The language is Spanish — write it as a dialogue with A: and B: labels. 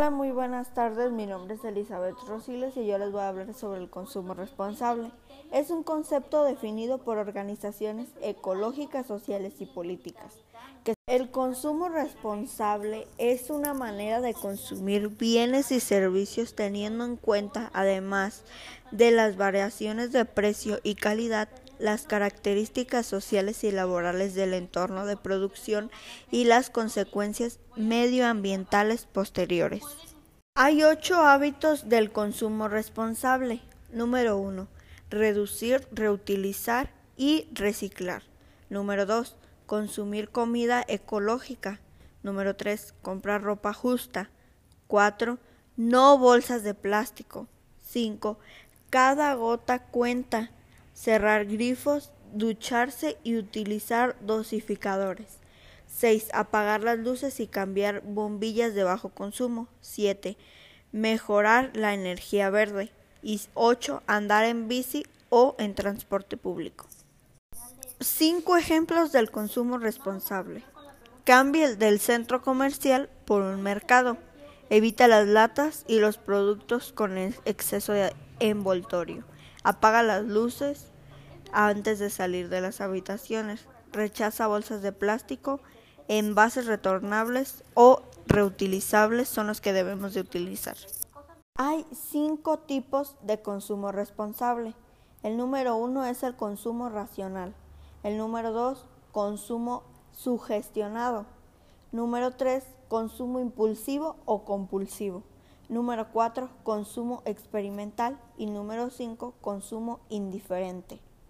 A: Hola, muy buenas tardes. Mi nombre es Elizabeth Rosiles y yo les voy a hablar sobre el consumo responsable. Es un concepto definido por organizaciones ecológicas, sociales y políticas. el consumo responsable es una manera de consumir bienes y servicios teniendo en cuenta, además de las variaciones de precio y calidad, las características sociales y laborales del entorno de producción y las consecuencias medioambientales posteriores. Hay ocho hábitos del consumo responsable. Número uno, reducir, reutilizar y reciclar. Número dos, consumir comida ecológica. Número tres, comprar ropa justa. Cuatro, no bolsas de plástico. Cinco, cada gota cuenta cerrar grifos, ducharse y utilizar dosificadores. 6. Apagar las luces y cambiar bombillas de bajo consumo. 7. Mejorar la energía verde. Y 8. Andar en bici o en transporte público. 5 ejemplos del consumo responsable. Cambie del centro comercial por un mercado. Evita las latas y los productos con exceso de envoltorio. Apaga las luces antes de salir de las habitaciones. Rechaza bolsas de plástico, envases retornables o reutilizables son los que debemos de utilizar. Hay cinco tipos de consumo responsable. El número uno es el consumo racional. El número dos, consumo sugestionado. Número tres, consumo impulsivo o compulsivo. Número 4, consumo experimental. Y número 5, consumo indiferente.